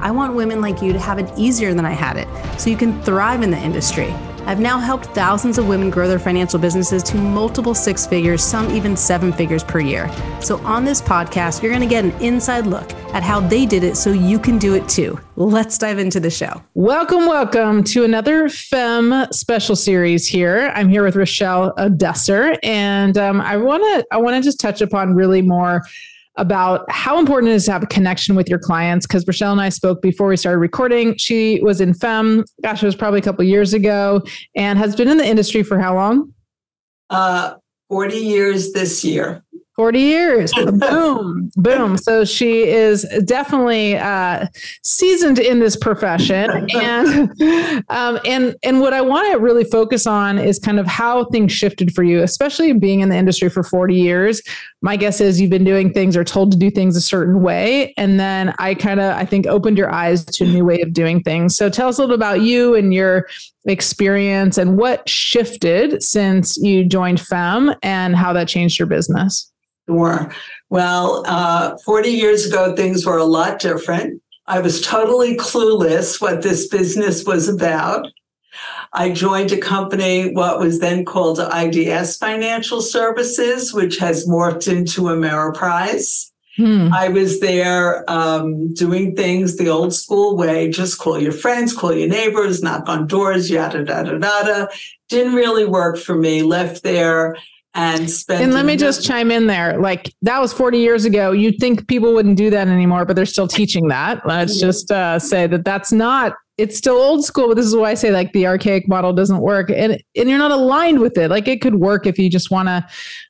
I want women like you to have it easier than I had it so you can thrive in the industry. I've now helped thousands of women grow their financial businesses to multiple six figures, some even seven figures per year. So, on this podcast, you're going to get an inside look at how they did it so you can do it too. Let's dive into the show. Welcome, welcome to another FEM special series here. I'm here with Rochelle Odesser, and um, I want to I want to just touch upon really more about how important it is to have a connection with your clients. Because Rochelle and I spoke before we started recording. She was in FEM, gosh, it was probably a couple years ago, and has been in the industry for how long? Uh, 40 years this year. 40 years. boom, boom. So she is definitely uh, seasoned in this profession. And um, and and what I want to really focus on is kind of how things shifted for you, especially being in the industry for 40 years. My guess is you've been doing things or told to do things a certain way. And then I kind of, I think, opened your eyes to a new way of doing things. So tell us a little about you and your experience and what shifted since you joined FEM and how that changed your business. Sure. Well, uh, 40 years ago, things were a lot different. I was totally clueless what this business was about. I joined a company, what was then called IDS Financial Services, which has morphed into Ameriprise. Hmm. I was there um, doing things the old school way just call your friends, call your neighbors, knock on doors, yada, yada, yada. Didn't really work for me. Left there and spend. And let me just chime in there. Like that was 40 years ago. You'd think people wouldn't do that anymore, but they're still teaching that. Let's just uh, say that that's not. It's still old school, but this is why I say like the archaic model doesn't work, and and you're not aligned with it. Like it could work if you just want to.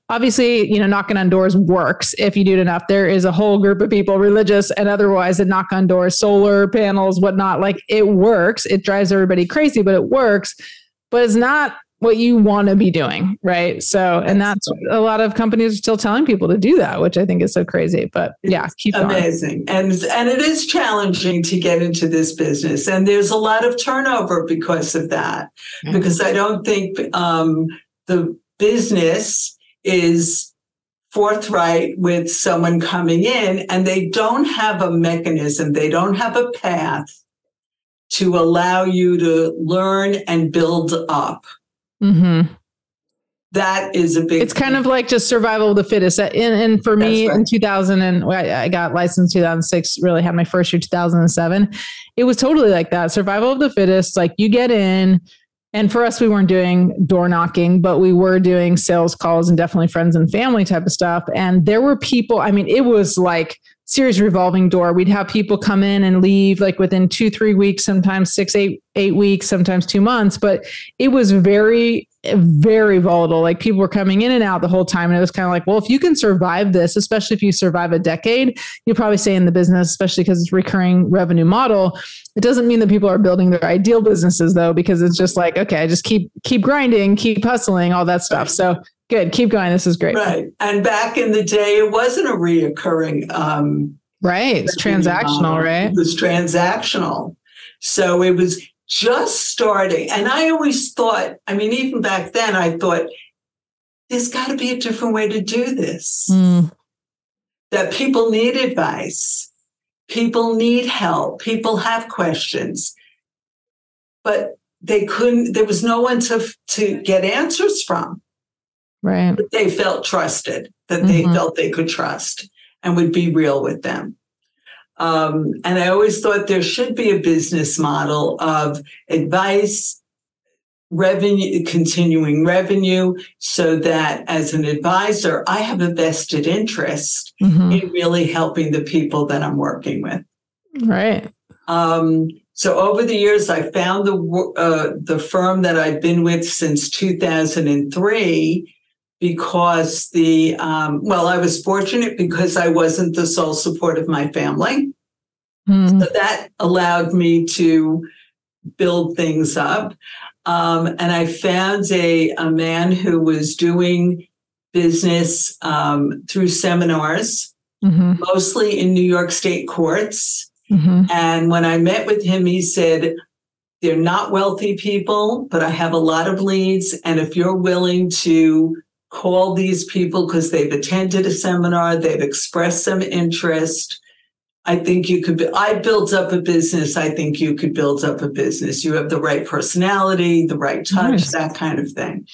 Obviously, you know, knocking on doors works if you do it enough. There is a whole group of people, religious and otherwise, that knock on doors, solar panels, whatnot. Like it works. It drives everybody crazy, but it works. But it's not what you want to be doing, right? So, and that's a lot of companies are still telling people to do that, which I think is so crazy. But yeah, keep amazing, and and it is challenging to get into this business, and there's a lot of turnover because of that. Mm-hmm. Because I don't think um, the business is forthright with someone coming in, and they don't have a mechanism, they don't have a path to allow you to learn and build up. Mm-hmm. That is a big. It's kind of like just survival of the fittest. And, and for me, right. in 2000 and I got licensed 2006. Really had my first year 2007. It was totally like that. Survival of the fittest. Like you get in, and for us, we weren't doing door knocking, but we were doing sales calls and definitely friends and family type of stuff. And there were people. I mean, it was like serious revolving door. We'd have people come in and leave like within two, three weeks, sometimes six, eight, eight weeks, sometimes two months. But it was very, very volatile. Like people were coming in and out the whole time. And it was kind of like, well, if you can survive this, especially if you survive a decade, you'll probably stay in the business, especially because it's recurring revenue model. It doesn't mean that people are building their ideal businesses though, because it's just like, okay, I just keep keep grinding, keep hustling, all that stuff. So Good. Keep going. This is great. Right. And back in the day, it wasn't a reoccurring. Um, right. It's transactional, model. right? It was transactional. So it was just starting. And I always thought, I mean, even back then, I thought, there's got to be a different way to do this. Mm. That people need advice, people need help, people have questions. But they couldn't, there was no one to, to get answers from. Right. But they felt trusted, that they mm-hmm. felt they could trust and would be real with them. Um, and I always thought there should be a business model of advice, revenue, continuing revenue, so that as an advisor, I have a vested interest mm-hmm. in really helping the people that I'm working with. Right. Um, so over the years, I found the uh, the firm that I've been with since 2003 because the um, well i was fortunate because i wasn't the sole support of my family mm. so that allowed me to build things up. Um, and I found a, a man who was doing business um, through seminars, mm-hmm. mostly in New York State courts. Mm-hmm. And when I met with him, he said, They're not wealthy people, but I have a lot of leads. And if you're willing to call these people because they've attended a seminar, they've expressed some interest, I think you could be, I built up a business. I think you could build up a business. You have the right personality, the right touch, nice. that kind of thing.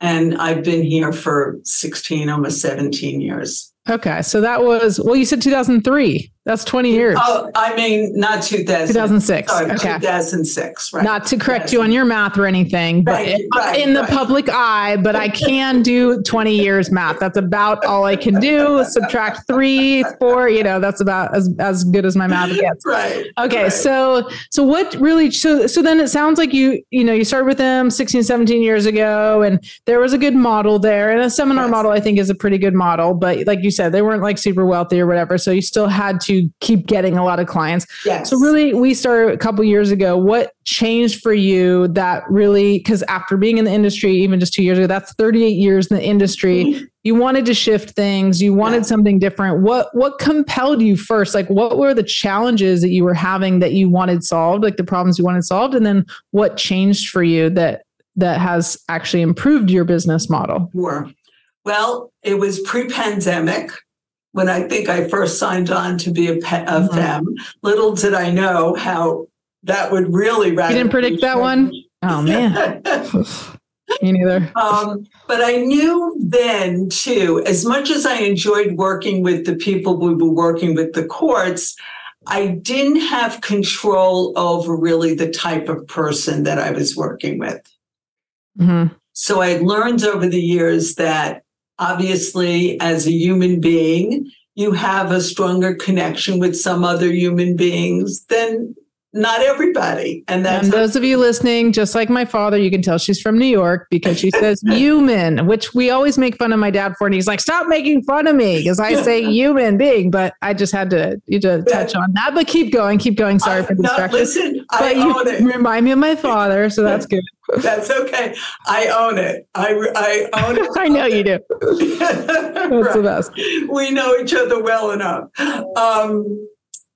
And I've been here for 16, almost 17 years. Okay. So that was, well, you said 2003. That's 20 years. Oh, I mean, not 2000. 2006. Sorry, okay. 2006, right. Not to correct you on your math or anything, but right, right, in the right. public eye, but I can do 20 years math. That's about all I can do. Subtract three, four, you know, that's about as, as good as my math gets. Right. Okay. So, so what really, so, so then it sounds like you, you know, you started with them 16, 17 years ago and there was a good model there and a seminar yes. model, I think is a pretty good model, but like you said, they weren't like super wealthy or whatever. So you still had to to keep getting a lot of clients. Yes. So really we started a couple years ago. What changed for you that really because after being in the industry even just 2 years ago that's 38 years in the industry. Mm-hmm. You wanted to shift things, you wanted yeah. something different. What what compelled you first? Like what were the challenges that you were having that you wanted solved, like the problems you wanted solved and then what changed for you that that has actually improved your business model? Sure. Well, it was pre-pandemic when I think I first signed on to be a, pet, a mm-hmm. fem. Little did I know how that would really. You didn't predict that one. Oh man. Me neither. Um, but I knew then too, as much as I enjoyed working with the people we were working with the courts, I didn't have control over really the type of person that I was working with. Mm-hmm. So I learned over the years that obviously, as a human being, you have a stronger connection with some other human beings than not everybody. And that's and those of you listening, just like my father, you can tell she's from New York because she says human, which we always make fun of my dad for. And he's like, stop making fun of me because I say human being. But I just had to, you to touch on that. But keep going, keep going. Sorry I, for the distraction. Listen, but I you remind me of my father, so that's good. That's okay. I own it. I, I own it. I know you do. that's right. the best. We know each other well enough. Um,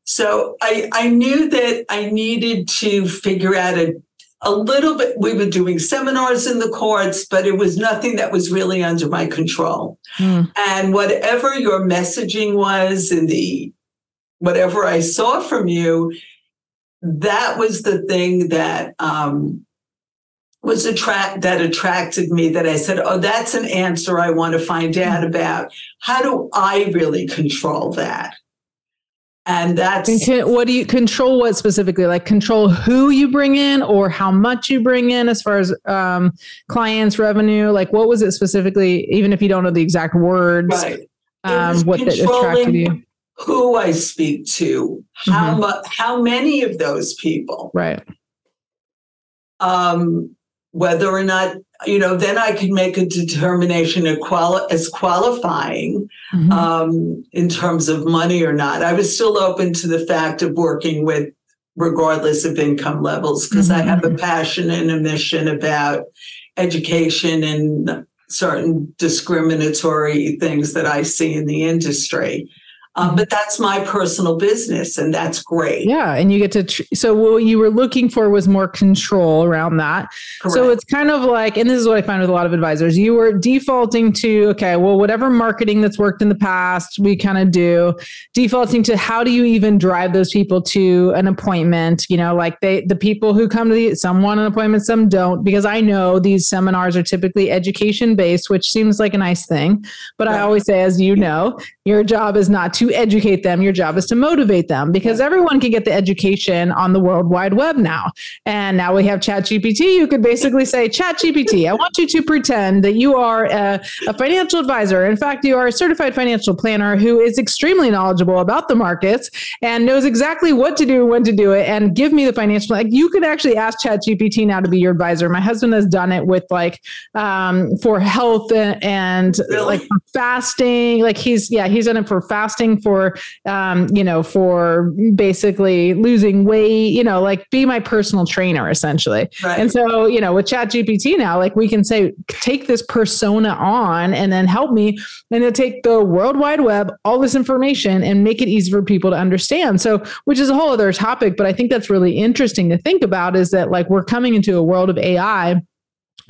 so I, I knew that I needed to figure out a, a little bit. We were doing seminars in the courts, but it was nothing that was really under my control. Mm. And whatever your messaging was and the whatever I saw from you, that was the thing that um, was attract that attracted me. That I said, "Oh, that's an answer I want to find out hmm. about. How do I really control that?" And that's what do you control what specifically like control who you bring in or how much you bring in as far as um, clients revenue like what was it specifically even if you don't know the exact words right. um, what that attracted you who i speak to how mm-hmm. much how many of those people right um whether or not you know then i could make a determination as qualifying mm-hmm. um, in terms of money or not i was still open to the fact of working with regardless of income levels because mm-hmm. i have a mm-hmm. passion and a mission about education and certain discriminatory things that i see in the industry um, but that's my personal business, and that's great. Yeah, and you get to. Tr- so what you were looking for was more control around that. Correct. So it's kind of like, and this is what I find with a lot of advisors. You were defaulting to okay, well, whatever marketing that's worked in the past, we kind of do. Defaulting to how do you even drive those people to an appointment? You know, like they the people who come to the some want an appointment, some don't. Because I know these seminars are typically education based, which seems like a nice thing, but I always say, as you know, your job is not to educate them. Your job is to motivate them because everyone can get the education on the World Wide Web now. And now we have ChatGPT. You could basically say, ChatGPT, I want you to pretend that you are a, a financial advisor. In fact, you are a certified financial planner who is extremely knowledgeable about the markets and knows exactly what to do, when to do it, and give me the financial. Like you could actually ask ChatGPT now to be your advisor. My husband has done it with like um, for health and, and really? like fasting. Like he's yeah, he's done it for fasting for, um, you know, for basically losing weight, you know, like be my personal trainer essentially. Right. And so, you know, with Chat GPT now, like we can say, take this persona on and then help me and then take the World Wide Web, all this information and make it easy for people to understand. So, which is a whole other topic, but I think that's really interesting to think about is that like we're coming into a world of AI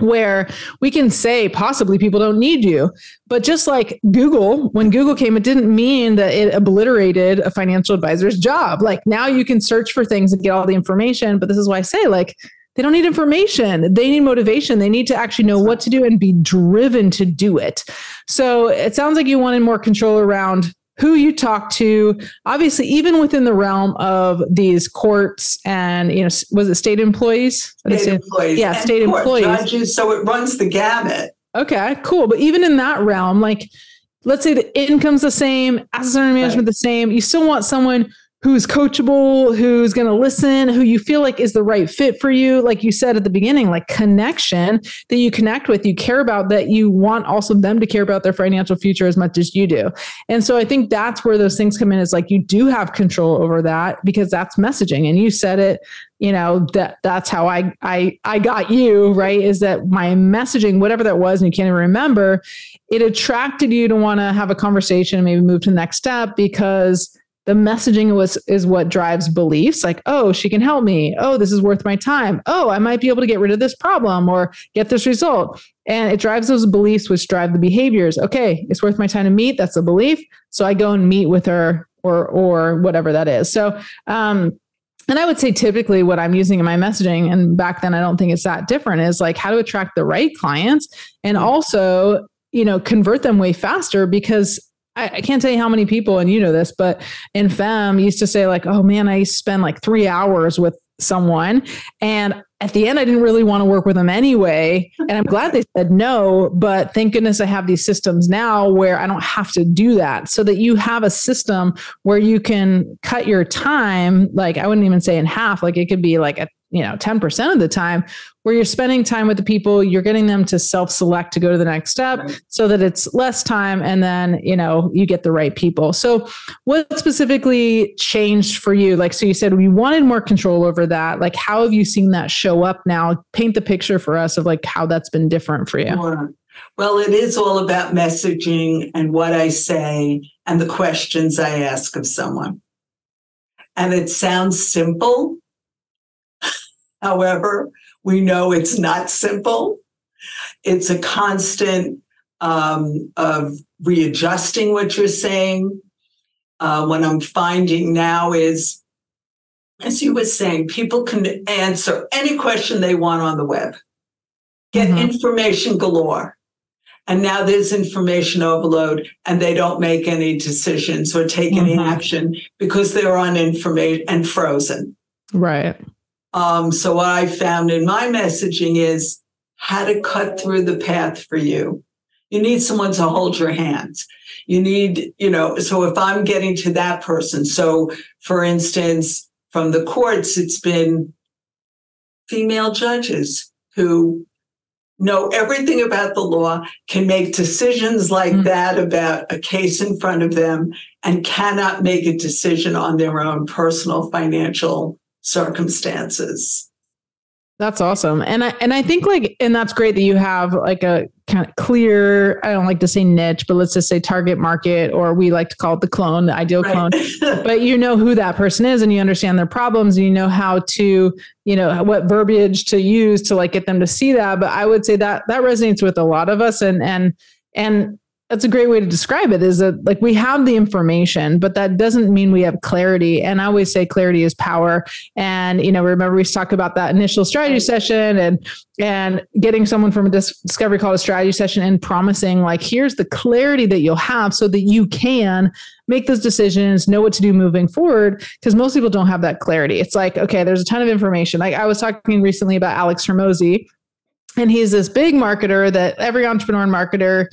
where we can say possibly people don't need you. But just like Google, when Google came, it didn't mean that it obliterated a financial advisor's job. Like now you can search for things and get all the information. But this is why I say, like, they don't need information. They need motivation. They need to actually know what to do and be driven to do it. So it sounds like you wanted more control around who you talk to. Obviously even within the realm of these courts and you know was it state employees? State employees yeah state employees. judges, so it runs the gamut. Okay cool. But even in that realm like let's say the income's the same under management right. the same you still want someone who's coachable, who's going to listen, who you feel like is the right fit for you. Like you said at the beginning, like connection that you connect with, you care about, that you want also them to care about their financial future as much as you do. And so I think that's where those things come in is like you do have control over that because that's messaging. And you said it, you know, that that's how I I I got you, right? Is that my messaging, whatever that was, and you can't even remember, it attracted you to want to have a conversation, and maybe move to the next step because the messaging was is what drives beliefs. Like oh she can help me. Oh this is worth my time. Oh i might be able to get rid of this problem or get this result. And it drives those beliefs which drive the behaviors. Okay it's worth my time to meet. That's a belief. So i go and meet with her or or whatever that is. So um and I would say typically what I'm using in my messaging, and back then I don't think it's that different, is like how to attract the right clients and also, you know, convert them way faster because I, can't tell you how many people, and you know this, but in FEM used to say like, "Oh man, I spend like three hours with someone," and at the end, I didn't really want to work with them anyway. And I'm glad they said no, but thank goodness I have these systems now where I don't have to do that, so that you have a system where you can cut your time. Like I wouldn't even say in half. Like it could be like a you know 10% of the time where you're spending time with the people you're getting them to self-select to go to the next step so that it's less time and then you know you get the right people. So what specifically changed for you? Like so you said we wanted more control over that. Like how have you seen that show up now? Paint the picture for us of like how that's been different for you. Well it is all about messaging and what i say and the questions i ask of someone. And it sounds simple However, we know it's not simple. It's a constant um, of readjusting what you're saying. Uh, what I'm finding now is, as you were saying, people can answer any question they want on the web, get mm-hmm. information galore. And now there's information overload, and they don't make any decisions or take mm-hmm. any action because they're on information and frozen. Right. Um, so what I found in my messaging is how to cut through the path for you. You need someone to hold your hands. You need, you know, so if I'm getting to that person, so for instance, from the courts, it's been female judges who know everything about the law, can make decisions like mm-hmm. that about a case in front of them, and cannot make a decision on their own personal financial circumstances. That's awesome. And I and I think like and that's great that you have like a kind of clear, I don't like to say niche, but let's just say target market or we like to call it the clone, the ideal right. clone. but you know who that person is and you understand their problems and you know how to, you know, what verbiage to use to like get them to see that. But I would say that that resonates with a lot of us and and and that's a great way to describe it is that like we have the information but that doesn't mean we have clarity. And i always say clarity is power. And you know remember we talked about that initial strategy session and and getting someone from a discovery call a strategy session and promising like here's the clarity that you'll have so that you can make those decisions know what to do moving forward because most people don't have that clarity. It's like okay there's a ton of information. Like i was talking recently about alex Hormozi and he's this big marketer that every entrepreneur and marketer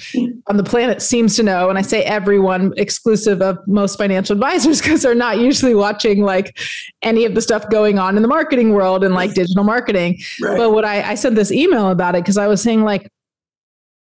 on the planet seems to know. And I say everyone exclusive of most financial advisors because they're not usually watching like any of the stuff going on in the marketing world and like digital marketing. Right. But what I, I sent this email about it because I was saying like,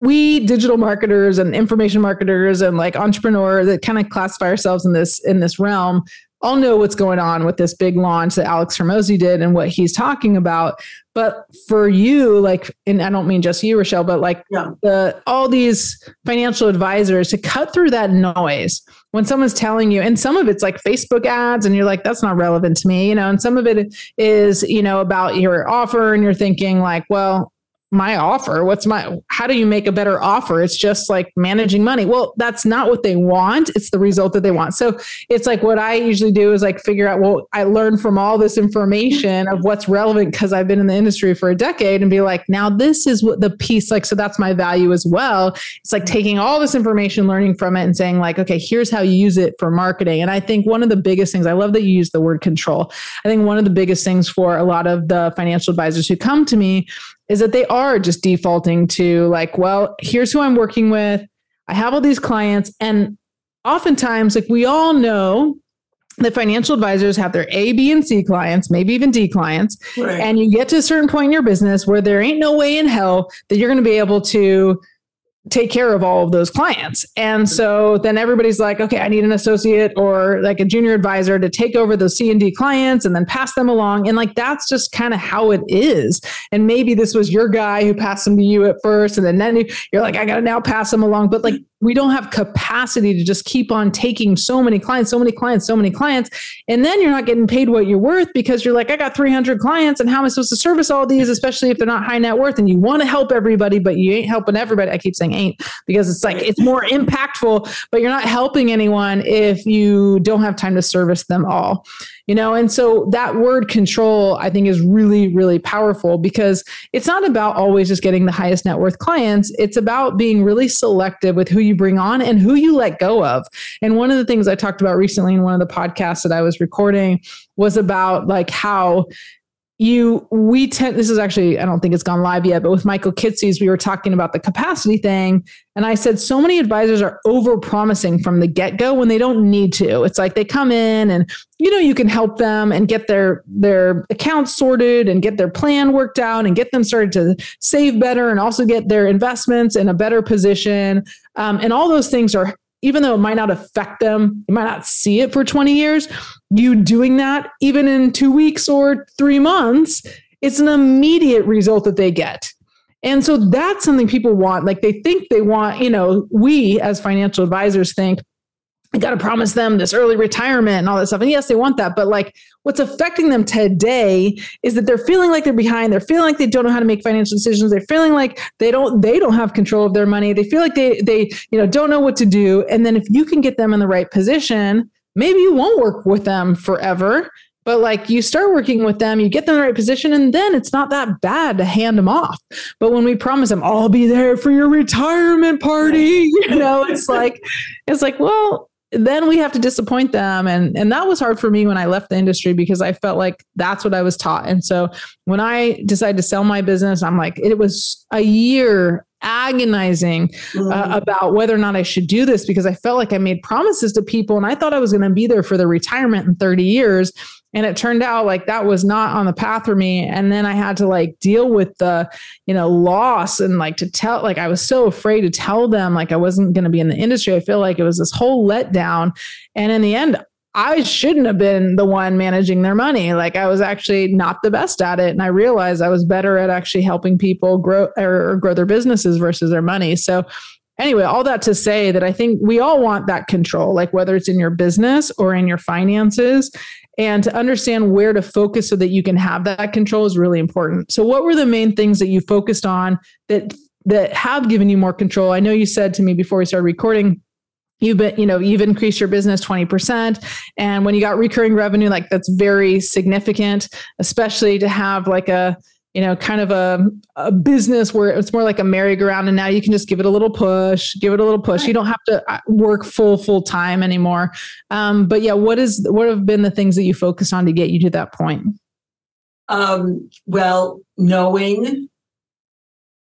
we digital marketers and information marketers and like entrepreneurs that kind of classify ourselves in this in this realm all know what's going on with this big launch that Alex Hormozi did and what he's talking about. But for you, like, and I don't mean just you, Rochelle, but like yeah. the all these financial advisors to cut through that noise when someone's telling you, and some of it's like Facebook ads, and you're like, that's not relevant to me, you know, and some of it is, you know, about your offer, and you're thinking like, well, my offer? What's my how do you make a better offer? It's just like managing money. Well that's not what they want. It's the result that they want. So it's like what i usually do is like figure out well i learn from all this information of what's relevant because i've been in the industry for a decade and be like now this is what the piece like so that's my value as well. It's like taking all this information learning from it and saying like okay here's how you use it for marketing. And i think one of the biggest things i love that you use the word control. I think one of the biggest things for a lot of the financial advisors who come to me is that they are just defaulting to like, well, here's who I'm working with. I have all these clients. And oftentimes, like we all know that financial advisors have their A, B, and C clients, maybe even D clients. Right. And you get to a certain point in your business where there ain't no way in hell that you're going to be able to take care of all of those clients. And so then everybody's like, okay, I need an associate or like a junior advisor to take over those C and D clients and then pass them along. And like that's just kind of how it is. And maybe this was your guy who passed them to you at first, and then you're like, I gotta now pass them along. But like we don't have capacity to just keep on taking so many clients, so many clients, so many clients. And then you're not getting paid what you're worth because you're like, I got 300 clients and how am I supposed to service all these, especially if they're not high net worth and you want to help everybody, but you ain't helping everybody. I keep saying ain't because it's like, it's more impactful, but you're not helping anyone if you don't have time to service them all you know and so that word control i think is really really powerful because it's not about always just getting the highest net worth clients. It's about being really selective with who you bring on and who you let go of. And one of the things i talked about recently in one of the podcasts that i was recording was about like how you we tend this is actually i don't think it's gone live yet but with michael kitces we were talking about the capacity thing and i said so many advisors are over promising from the get-go when they don't need to. It's like they come in and you know you can help them and get their their accounts sorted and get their plan worked out and get them started to save better and also get their investments in a better position. Um, and all those things are even though it might not affect them, you might not see it for 20 years, you doing that even in two weeks or three months, it's an immediate result that they get. And so that's something people want. Like they think they want, you know, we as financial advisors think, I got to promise them this early retirement and all that stuff. And yes, they want that. But like what's affecting them today is that they're feeling like they're behind. They're feeling like they don't know how to make financial decisions. They're feeling like they don't, they don't have control of their money. They feel like they, they, you know, don't know what to do. And then if you can get them in the right position, maybe you won't work with them forever. But like you start working with them, you get them in the right position, and then it's not that bad to hand them off. But when we promise them, I'll be there for your retirement party, you know, it's like, it's like, well, then we have to disappoint them. And and that was hard for me when i left the industry because i felt like that's what i was taught. And so when i decided to sell my business i'm like it was a year agonizing uh, mm. about whether or not I should do this because I felt like I made promises to people and I thought I was going to be there for the retirement in 30 years and it turned out like that was not on the path for me and then i had to like deal with the you know loss and like to tell like i was so afraid to tell them like i wasn't going to be in the industry i feel like it was this whole letdown and in the end I shouldn't have been the one managing their money. Like I was actually not the best at it. And I realized I was better at actually helping people grow or grow their businesses versus their money. So anyway, all that to say that I think we all want that control, like whether it's in your business or in your finances and to understand where to focus so that you can have that control is really important. So what were the main things that you focused on that that have given you more control? I know you said to me before we started recording you've been you know you've increased your business 20% and when you got recurring revenue like that's very significant especially to have like a you know, kind of a, a business where it's more like a merry-go-round and now you can just give it a little push, give it a little push. You don't have to uh, work full, full time anymore. Um, but yeah, what is, what have been the things that you focus on to get you to that point? Um, well, knowing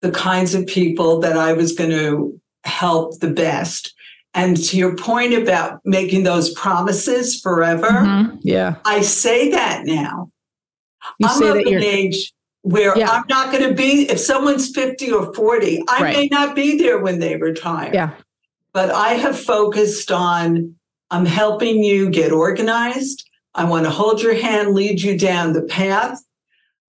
the kinds of people that I was going to help the best. And to your point about making those promises forever, mm-hmm. yeah, I say that now. You I'm say that you're age where yeah. I'm not going to be, if someone's 50 or 40, I right. may not be there when they retire. Yeah. But I have focused on, I'm helping you get organized. I want to hold your hand, lead you down the path.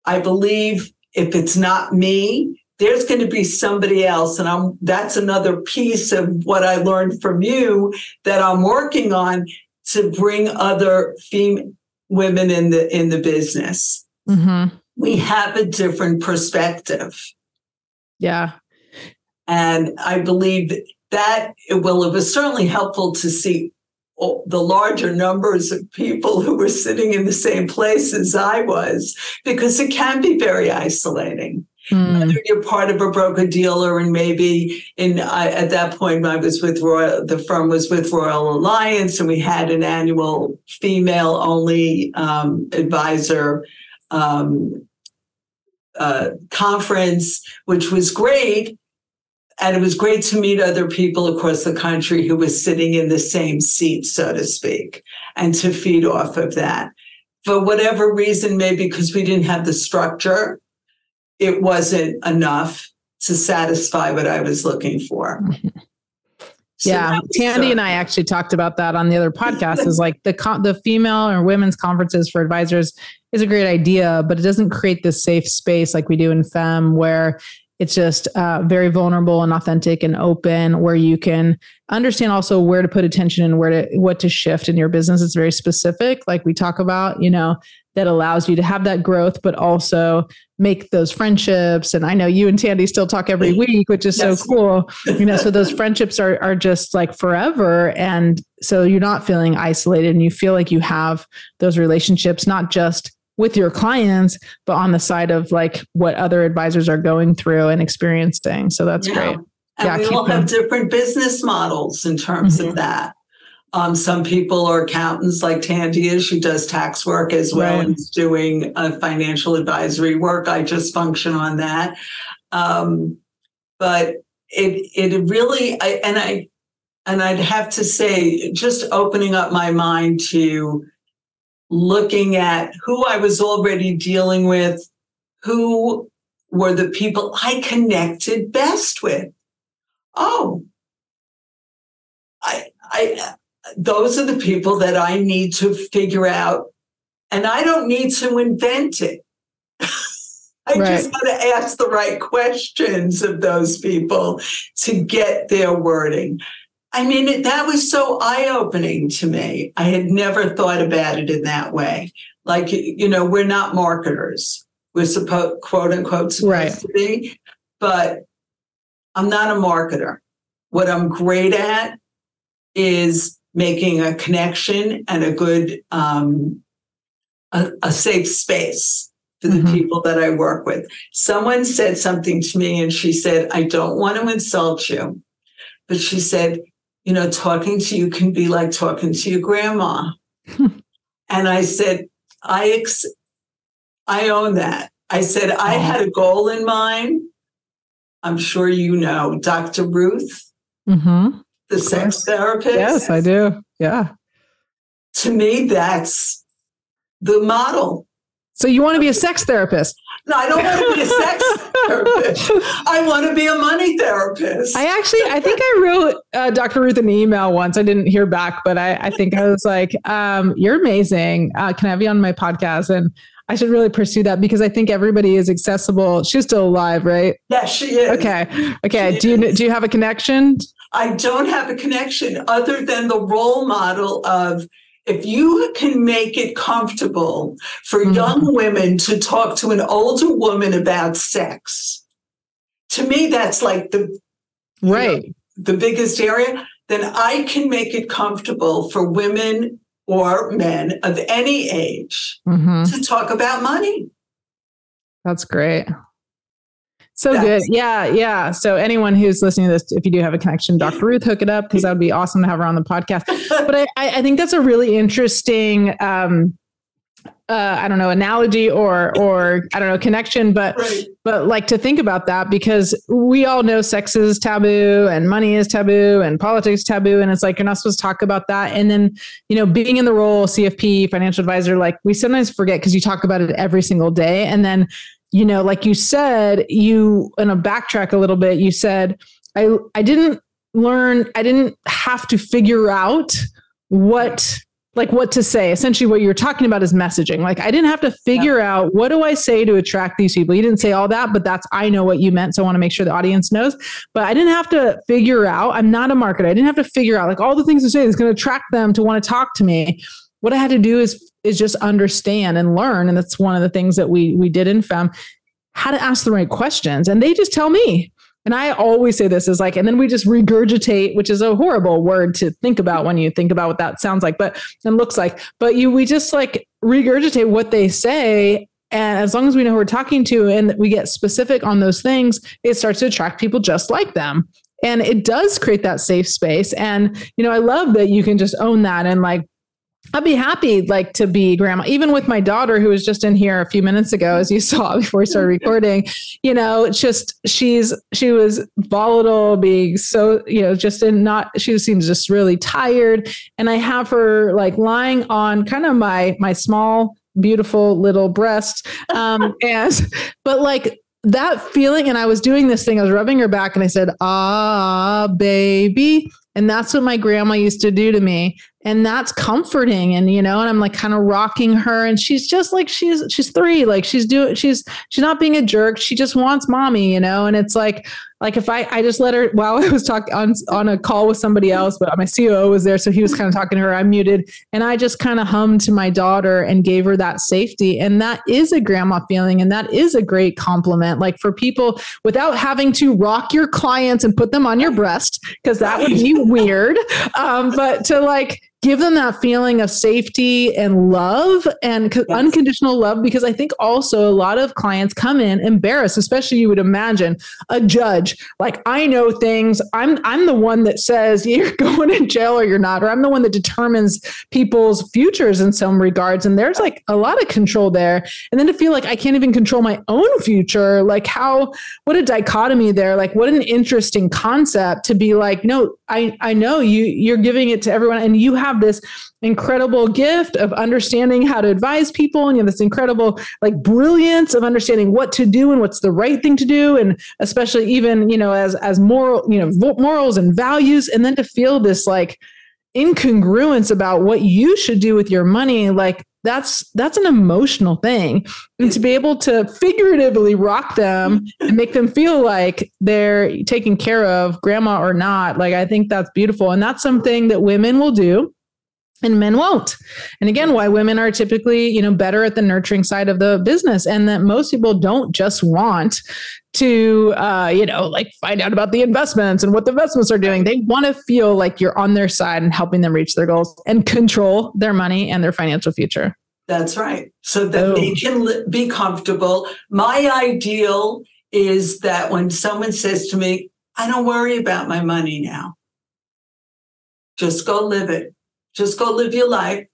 I believe if it's not me, there's going to be somebody else. And I'm, that's another piece of what I learned from you that I'm working on to bring other female women in the, in the business. Mm-hmm we have a different perspective. Yeah. And I believe that it will, it was certainly helpful to see the larger numbers of people who were sitting in the same place as I was, because it can be very isolating. Mm. Whether you're part of a broker dealer, and maybe in I, at that point I was with Royal, the firm was with Royal Alliance, and we had an annual female only um, advisor um, uh, conference, which was great. And it was great to meet other people across the country who were sitting in the same seat, so to speak, and to feed off of that. For whatever reason, maybe because we didn't have the structure, it wasn't enough to satisfy what I was looking for. So yeah, Tandy so. and I actually talked about that on the other podcast. is like the the female or women's conferences for advisors is a great idea, but it doesn't create this safe space like we do in FEM, where it's just uh, very vulnerable and authentic and open, where you can understand also where to put attention and where to what to shift in your business. It's very specific, like we talk about. You know, that allows you to have that growth, but also make those friendships. And I know you and Tandy still talk every week, which is yes. so cool. You know, so those friendships are are just like forever. And so you're not feeling isolated and you feel like you have those relationships, not just with your clients, but on the side of like what other advisors are going through and experiencing. So that's yeah. great. And yeah, we all have different business models in terms mm-hmm. of that. Um, some people are accountants like Tandy is. She does tax work as well right. as doing uh, financial advisory work. I just function on that. Um, but it it really I, and I and I'd have to say just opening up my mind to looking at who I was already dealing with, who were the people I connected best with. Oh, I I those are the people that I need to figure out. And I don't need to invent it. I right. just got to ask the right questions of those people to get their wording. I mean, that was so eye opening to me. I had never thought about it in that way. Like, you know, we're not marketers. We're supposed, quote unquote, supposed right. to be, but I'm not a marketer. What I'm great at is making a connection and a good um, a, a, safe space for the mm-hmm. people that I work with. Someone said something to me and she said, I don't want to insult you, but she said, you know, talking to you can be like talking to your grandma. and I said, I ex- I own that. I said, I had a goal in mind. I'm sure you know, Dr. Ruth. Mm-hmm the sex therapist. Yes, I do. Yeah. To me, that's the model. So you want to be a sex therapist? No, I don't want to be a sex therapist. I want to be a money therapist. I actually, I think I wrote uh, Dr. Ruth an email once. I didn't hear back, but I, I think I was like, um, "You're amazing. Uh, can I have you on my podcast?" And I should really pursue that because I think everybody is accessible. She's still alive, right? Yes, she is. Okay. Okay. She do you do you have a connection? I don't have a connection other than the role model of if you can make it comfortable for mm-hmm. young women to talk to an older woman about sex, to me, that's like the right know, the biggest area. Then I can make it comfortable for women or men of any age mm-hmm. to talk about money. That's great. So good. Yeah. Yeah. So anyone who's listening to this, if you do have a connection, Dr. Ruth, hook it up because that would be awesome to have her on the podcast. But I, I think that's a really interesting, um, uh, I don't know, analogy or, or I don't know, connection, but, right. but like to think about that because we all know sex is taboo and money is taboo and politics taboo. And it's like, you're not supposed to talk about that. And then, you know, being in the role CFP financial advisor, like we sometimes forget because you talk about it every single day. And then you know, like you said, you in a backtrack a little bit, you said, I I didn't learn, I didn't have to figure out what like what to say. Essentially, what you're talking about is messaging. Like, I didn't have to figure yeah. out what do I say to attract these people. You didn't say all that, but that's I know what you meant. So I want to make sure the audience knows. But I didn't have to figure out. I'm not a marketer. I didn't have to figure out like all the things to say that's going to attract them to want to talk to me. What I had to do is is just understand and learn, and that's one of the things that we we did in FEM. How to ask the right questions, and they just tell me and I always say this is like, and then we just regurgitate, which is a horrible word to think about when you think about what that sounds like, but and looks like. But you, we just like regurgitate what they say. And as long as we know who we're talking to and we get specific on those things, it starts to attract people just like them. And it does create that safe space. And, you know, I love that you can just own that and like I'd be happy like to be grandma, even with my daughter who was just in here a few minutes ago, as you saw before we started recording. You know, just she's she was volatile, being so you know just in not she seems just really tired, and I have her like lying on kind of my my small beautiful little breast, um, and but like that feeling, and I was doing this thing, I was rubbing her back, and I said, "Ah, baby." And that's what my grandma used to do to me. And that's comforting and you know and i'm like kind of rocking her. And she's just like she's she's three. Like she's doing she's she's not being a jerk. She just wants mommy you know? And it's like like if I I just let her while I was talking on on a call with somebody else, but my COO was there, so he was kind of talking to her. I muted, and I just kind of hummed to my daughter and gave her that safety, and that is a grandma feeling, and that is a great compliment. Like for people without having to rock your clients and put them on your breast because that would be weird, um, but to like give them that feeling of safety and love and yes. unconditional love because i think also a lot of clients come in embarrassed especially you would imagine a judge. Like i know things. I'm i'm the one that says you're going in jail or you're not or i'm the one that determines people's futures in some regards and there's like a lot of control there. And then to feel like i can't even control my own future like how what a dichotomy there. Like what an interesting concept to be like no i i know you you're giving it to everyone and you have have this incredible gift of understanding how to advise people and you have this incredible like brilliance of understanding what to do and what's the right thing to do and especially even you know as as moral you know morals and values and then to feel this like incongruence about what you should do with your money like that's that's an emotional thing. And to be able to figuratively rock them and make them feel like they're taken care of grandma or not like i think that's beautiful. And that's something that women will do and men won't. And again why women are typically you know better at the nurturing side of the business and that most people don't just want to uh, you know like find out about the investments and what the investments are doing. They want to feel like you're on their side and helping them reach their goals and control their money and their financial future. That's right. So that oh. they can be comfortable. My ideal is that when someone says to me i don't worry about my money now. Just go live it just go live your life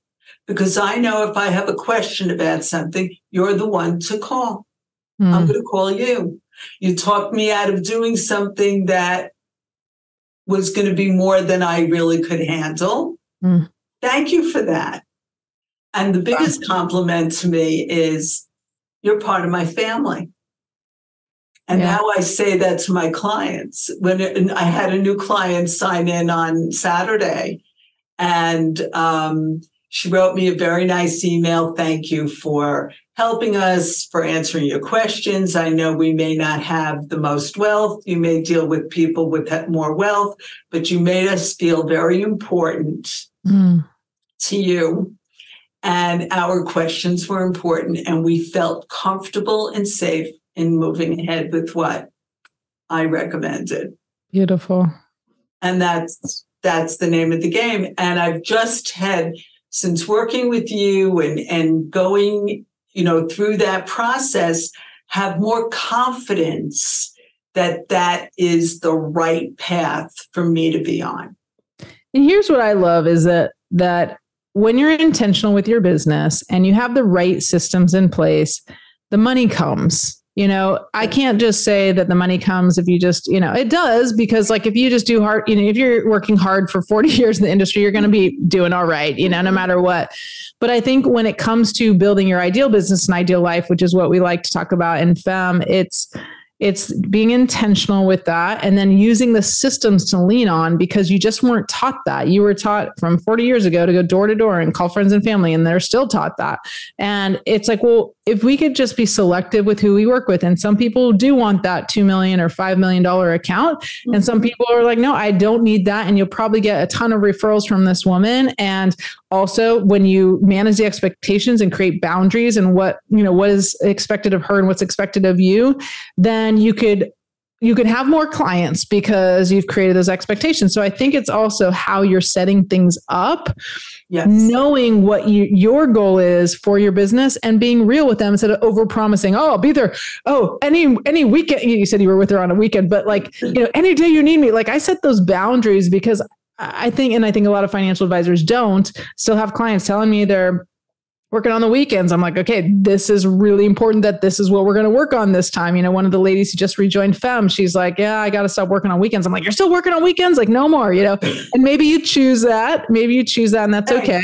because I know if I have a question about something, you're the one to call. Mm. I'm going to call you. You talked me out of doing something that was going to be more than I really could handle. Mm. Thank you for that. And the biggest compliment to me is you're part of my family. And yeah. now I say that to my clients. When I had a new client sign in on Saturday, and um, she wrote me a very nice email. Thank you for helping us, for answering your questions. I know we may not have the most wealth. You may deal with people with more wealth, but you made us feel very important mm. to you. And our questions were important, and we felt comfortable and safe in moving ahead with what I recommended. Beautiful. And that's that's the name of the game. And I've just had, since working with you and, and going, you know, through that process, have more confidence that that is the right path for me to be on. And here's what I love is that that when you're intentional with your business and you have the right systems in place, the money comes you know i can't just say that the money comes if you just you know it does because like if you just do hard you know if you're working hard for 40 years in the industry you're going to be doing all right you know no mm-hmm. matter what but i think when it comes to building your ideal business and ideal life which is what we like to talk about in fem it's it's being intentional with that and then using the systems to lean on because you just weren't taught that. You were taught from 40 years ago to go door to door and call friends and family, and they're still taught that. And it's like, well, if we could just be selective with who we work with, and some people do want that 2 million or $5 million account, mm-hmm. and some people are like, no, I don't need that. And you'll probably get a ton of referrals from this woman. And also when you manage the expectations and create boundaries and what, you know, what is expected of her and what's expected of you, then you could you can have more clients because you've created those expectations. So I think it's also how you're setting things up yes. knowing what you, your goal is for your business and being real with them instead of over promising, oh, I'll be there. Oh, any, any weekend, you said you were with her on a weekend, but like, you know, any day you need me, like I set those boundaries because I think, and I think a lot of financial advisors don't still have clients telling me they're working on the weekends. I'm like, okay, this is really important that this is what we're going to work on this time. You know, one of the ladies who just rejoined FEMM, she's like, yeah, I got to stop working on weekends. I'm like, you're still working on weekends? Like, no more, you know? And maybe you choose that. Maybe you choose that and that's okay.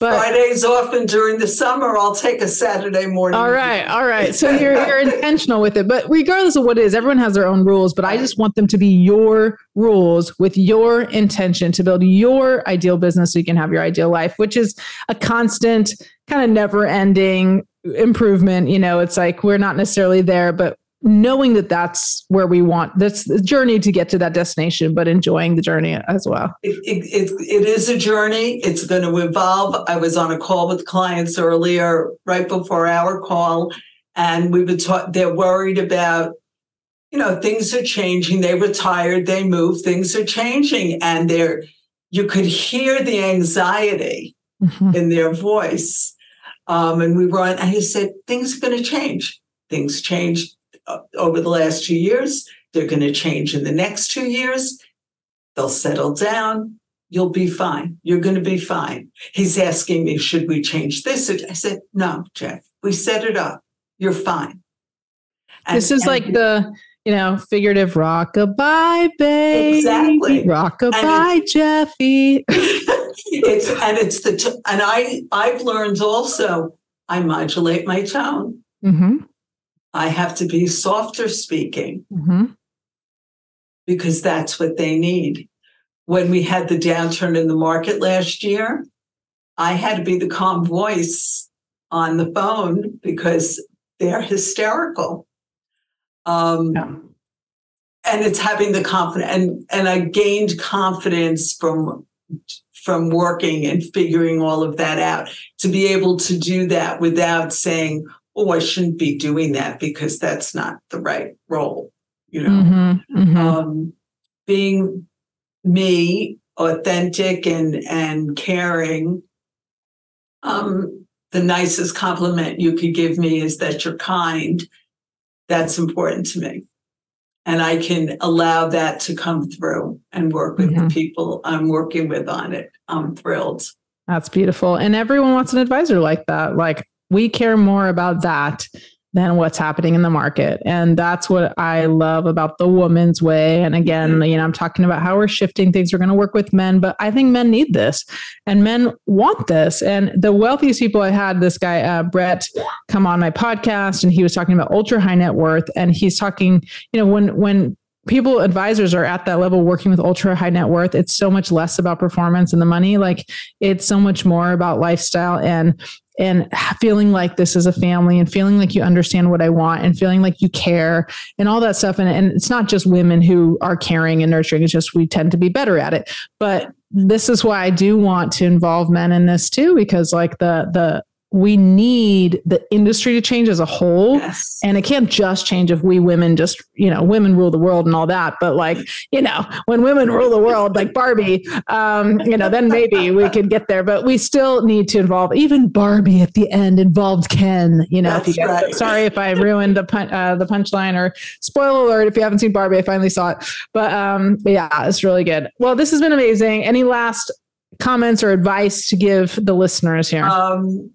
But Fridays often during the summer, I'll take a Saturday morning. All right, all right. So you're you're intentional with it, but regardless of what it is, everyone has their own rules. But I just want them to be your rules with your intention to build your ideal business, so you can have your ideal life, which is a constant, kind of never-ending improvement. You know, it's like we're not necessarily there, but knowing that that's where we want that's the journey to get to that destination but enjoying the journey as well. It, it, it is a journey. It's going to evolve. I was on a call with clients earlier right before our call and we would talk they're worried about you know things are changing. They retired they moved. Things are changing and they're you could hear the anxiety mm-hmm. in their voice um, and we were on and he said things are going to change things change uh, over the last two years. They're going to change in the next two years. They'll settle down. You'll be fine. You're going to be fine. He's asking me, should we change this? I said, no, Jeff, we set it up. You're fine. And, this is like the, you know, figurative rockabye, baby. Exactly. Rockabye, it, Jeffy. it's, and it's the, t- and I, I've learned also, I modulate my tone. Mm-hmm. I have to be softer speaking mm-hmm. because that's what they need. When we had the downturn in the market last year, I had to be the calm voice on the phone because they're hysterical. Um, yeah. And it's having the confidence, and and I gained confidence from from working and figuring all of that out to be able to do that without saying, oh, I shouldn't be doing that because that's not the right role. You know, mm-hmm, mm-hmm. Um, being me, authentic and and caring. Um, the nicest compliment you could give me is that you're kind. That's important to me. And I can allow that to come through and work with mm-hmm. the people I'm working with on it. I'm thrilled. That's beautiful. And everyone wants an advisor like that. Like, we care more about that than what's happening in the market. And that's what I love about the woman's way. And again, mm-hmm. you know, I'm talking about how we're shifting things. We're going to work with men, but I think men need this and men want this. And the wealthiest people I had this guy, uh, Brett, come on my podcast and he was talking about ultra high net worth. And he's talking, you know, when, when, people advisors are at that level working with ultra high net worth it's so much less about performance and the money like it's so much more about lifestyle and and feeling like this is a family and feeling like you understand what I want and feeling like you care and all that stuff. And, and it's not just women who are caring and nurturing, it's just we tend to be better at it. But this is why I do want to involve men in this too, because like the the we need the industry to change as a whole. Yes. and it can't just change if we women just you know women rule the world and all that. But like you know when women rule the world like barbie um you know then maybe we could get there. But we still need to involve even barbie at the end involved ken you know That's if you guys, right. sorry if i ruined the pun- uh, the punchline or spoiler alert if you haven't seen barbie i finally saw it. But um yeah it's really good. Well this has been amazing. Any last comments or advice to give the listeners here? Um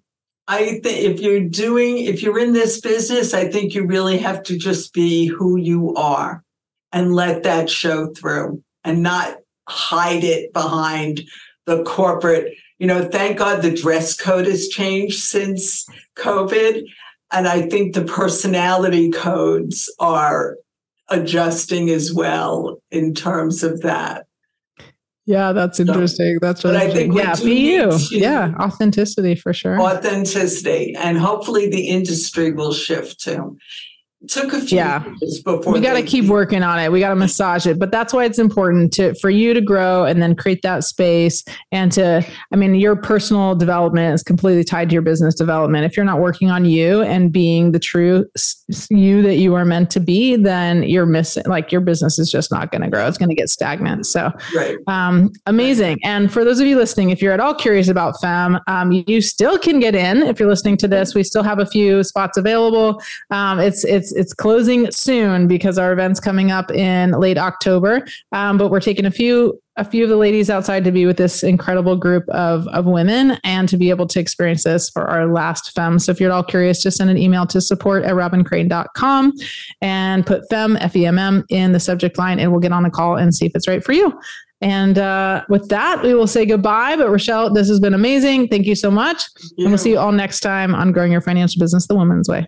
I think if you're doing, if you're in this business, I think you really have to just be who you are and let that show through and not hide it behind the corporate. You know, thank God the dress code has changed since COVID. And I think the personality codes are adjusting as well in terms of that. Yeah, that's interesting. That's what I think. Yeah, be you. Yeah, authenticity for sure. Authenticity, and hopefully the industry will shift too took a few yeah. before we got to keep working on it. We got to massage it. But that's why it's important to for you to grow and then create that space and to i mean your personal development is completely tied to your business development. If you're not working on you and being the true you that you are meant to be then you're missing like your business is just not going to grow. It's going to get stagnant. So right. um, amazing. And for those of you listening if you're at all curious about FEMM um, you still can get in if you're listening to this. We still have a few spots available. Um, it's it's it's closing soon because our event's coming up in late October. Um, but we're taking a few a few of the ladies outside to be with this incredible group of, of women and to be able to experience this for our last FEMM. So if you're at all curious, just send an email to support at robyncrane.com and put FEMM, F-E-M-M in the subject line and we'll get on a call and see if it's right for you. And uh, with that, we will say goodbye. But Rochelle, this has been amazing. Thank you so much. And we'll see you all next time on Growing Your Financial Business the Woman's Way.